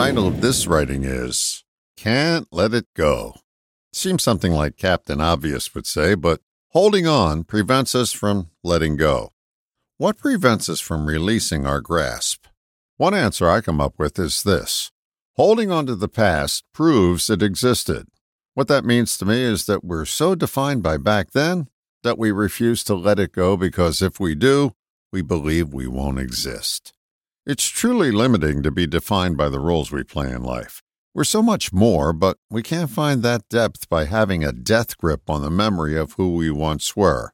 title of this writing is Can't Let It Go. Seems something like Captain Obvious would say, but holding on prevents us from letting go. What prevents us from releasing our grasp? One answer I come up with is this holding on to the past proves it existed. What that means to me is that we're so defined by back then that we refuse to let it go because if we do, we believe we won't exist. It's truly limiting to be defined by the roles we play in life. We're so much more, but we can't find that depth by having a death grip on the memory of who we once were.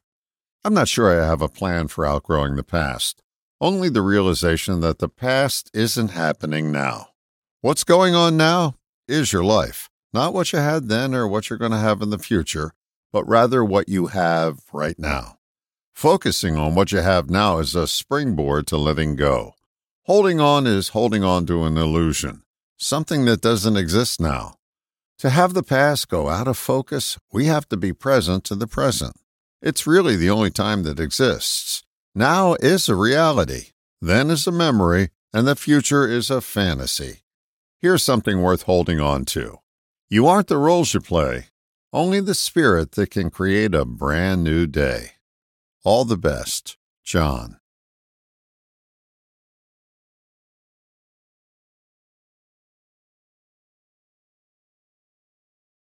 I'm not sure I have a plan for outgrowing the past, only the realization that the past isn't happening now. What's going on now is your life, not what you had then or what you're going to have in the future, but rather what you have right now. Focusing on what you have now is a springboard to letting go. Holding on is holding on to an illusion, something that doesn't exist now. To have the past go out of focus, we have to be present to the present. It's really the only time that exists. Now is a reality, then is a memory, and the future is a fantasy. Here's something worth holding on to. You aren't the roles you play, only the spirit that can create a brand new day. All the best, John.